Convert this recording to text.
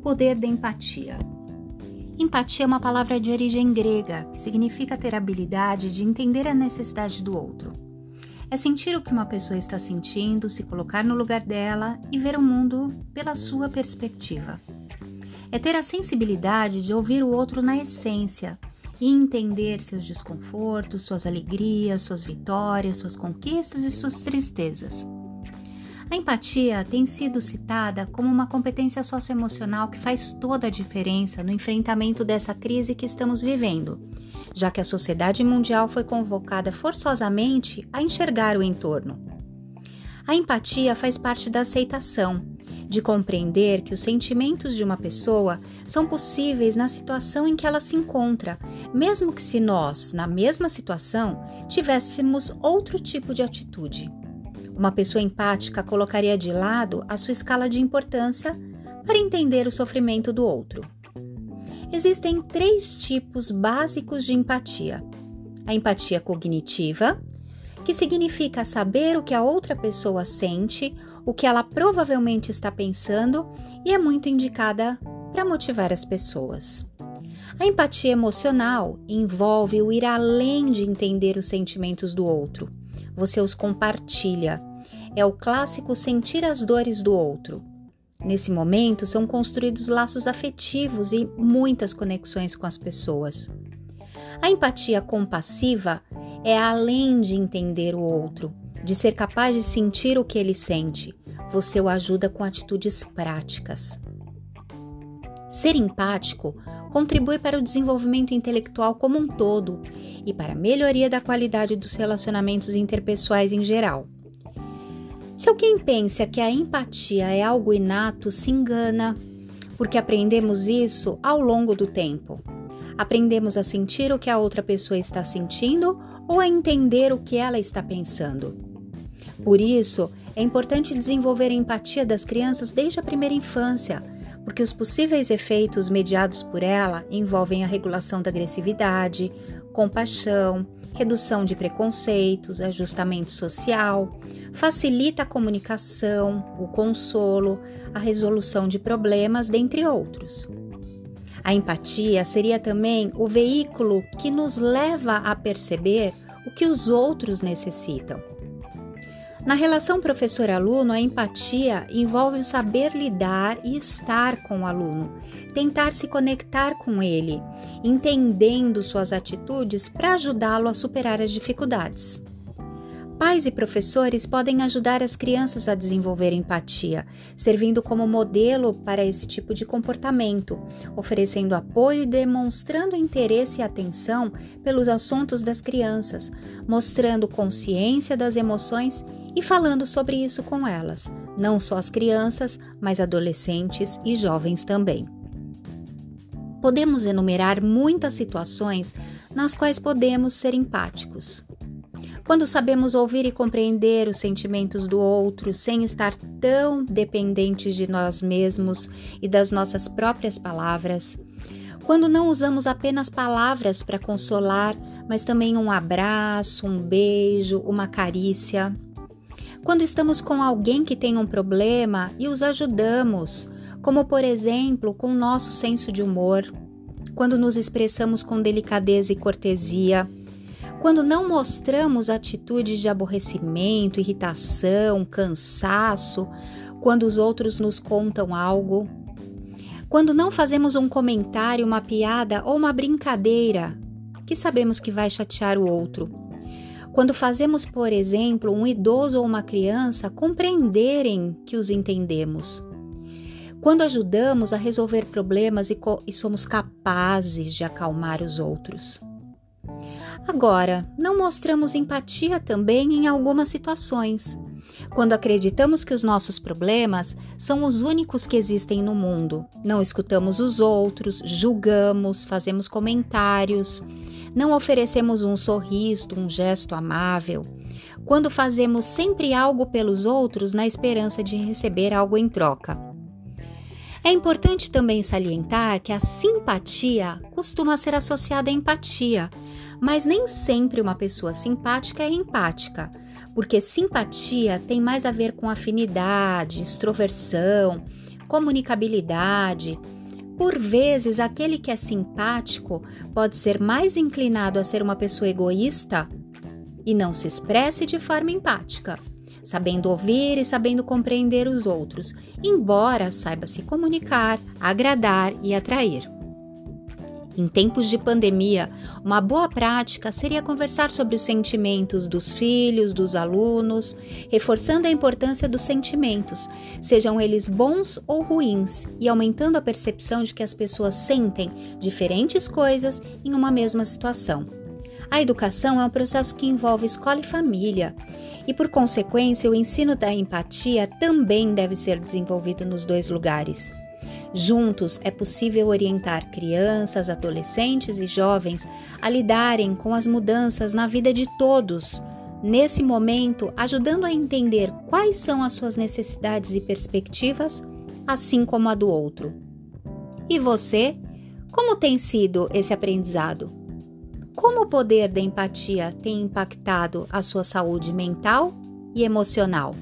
poder da empatia. Empatia é uma palavra de origem grega que significa ter a habilidade de entender a necessidade do outro. É sentir o que uma pessoa está sentindo, se colocar no lugar dela e ver o mundo pela sua perspectiva. É ter a sensibilidade de ouvir o outro na essência e entender seus desconfortos, suas alegrias, suas vitórias, suas conquistas e suas tristezas. A empatia tem sido citada como uma competência socioemocional que faz toda a diferença no enfrentamento dessa crise que estamos vivendo, já que a sociedade mundial foi convocada forçosamente a enxergar o entorno. A empatia faz parte da aceitação, de compreender que os sentimentos de uma pessoa são possíveis na situação em que ela se encontra, mesmo que se nós, na mesma situação, tivéssemos outro tipo de atitude. Uma pessoa empática colocaria de lado a sua escala de importância para entender o sofrimento do outro. Existem três tipos básicos de empatia: a empatia cognitiva, que significa saber o que a outra pessoa sente, o que ela provavelmente está pensando e é muito indicada para motivar as pessoas. A empatia emocional envolve o ir além de entender os sentimentos do outro. Você os compartilha, é o clássico sentir as dores do outro. Nesse momento são construídos laços afetivos e muitas conexões com as pessoas. A empatia compassiva é além de entender o outro, de ser capaz de sentir o que ele sente. Você o ajuda com atitudes práticas. Ser empático contribui para o desenvolvimento intelectual como um todo e para a melhoria da qualidade dos relacionamentos interpessoais em geral. Se alguém pensa que a empatia é algo inato, se engana, porque aprendemos isso ao longo do tempo. Aprendemos a sentir o que a outra pessoa está sentindo ou a entender o que ela está pensando. Por isso, é importante desenvolver a empatia das crianças desde a primeira infância, porque os possíveis efeitos mediados por ela envolvem a regulação da agressividade, compaixão, redução de preconceitos, ajustamento social, facilita a comunicação, o consolo, a resolução de problemas, dentre outros. A empatia seria também o veículo que nos leva a perceber o que os outros necessitam. Na relação professor-aluno, a empatia envolve o saber lidar e estar com o aluno, tentar se conectar com ele, entendendo suas atitudes para ajudá-lo a superar as dificuldades. Pais e professores podem ajudar as crianças a desenvolver empatia, servindo como modelo para esse tipo de comportamento, oferecendo apoio e demonstrando interesse e atenção pelos assuntos das crianças, mostrando consciência das emoções e falando sobre isso com elas, não só as crianças, mas adolescentes e jovens também. Podemos enumerar muitas situações nas quais podemos ser empáticos. Quando sabemos ouvir e compreender os sentimentos do outro sem estar tão dependentes de nós mesmos e das nossas próprias palavras. Quando não usamos apenas palavras para consolar, mas também um abraço, um beijo, uma carícia. Quando estamos com alguém que tem um problema e os ajudamos, como por exemplo com nosso senso de humor. Quando nos expressamos com delicadeza e cortesia quando não mostramos atitudes de aborrecimento, irritação, cansaço, quando os outros nos contam algo, quando não fazemos um comentário, uma piada ou uma brincadeira que sabemos que vai chatear o outro. Quando fazemos, por exemplo, um idoso ou uma criança compreenderem que os entendemos. Quando ajudamos a resolver problemas e, e somos capazes de acalmar os outros. Agora, não mostramos empatia também em algumas situações. Quando acreditamos que os nossos problemas são os únicos que existem no mundo, não escutamos os outros, julgamos, fazemos comentários, não oferecemos um sorriso, um gesto amável. Quando fazemos sempre algo pelos outros na esperança de receber algo em troca. É importante também salientar que a simpatia costuma ser associada à empatia, mas nem sempre uma pessoa simpática é empática, porque simpatia tem mais a ver com afinidade, extroversão, comunicabilidade. Por vezes, aquele que é simpático pode ser mais inclinado a ser uma pessoa egoísta e não se expresse de forma empática, sabendo ouvir e sabendo compreender os outros, embora saiba se comunicar, agradar e atrair. Em tempos de pandemia, uma boa prática seria conversar sobre os sentimentos dos filhos, dos alunos, reforçando a importância dos sentimentos, sejam eles bons ou ruins, e aumentando a percepção de que as pessoas sentem diferentes coisas em uma mesma situação. A educação é um processo que envolve escola e família, e por consequência, o ensino da empatia também deve ser desenvolvido nos dois lugares. Juntos é possível orientar crianças, adolescentes e jovens a lidarem com as mudanças na vida de todos. Nesse momento, ajudando a entender quais são as suas necessidades e perspectivas, assim como a do outro. E você? Como tem sido esse aprendizado? Como o poder da empatia tem impactado a sua saúde mental e emocional?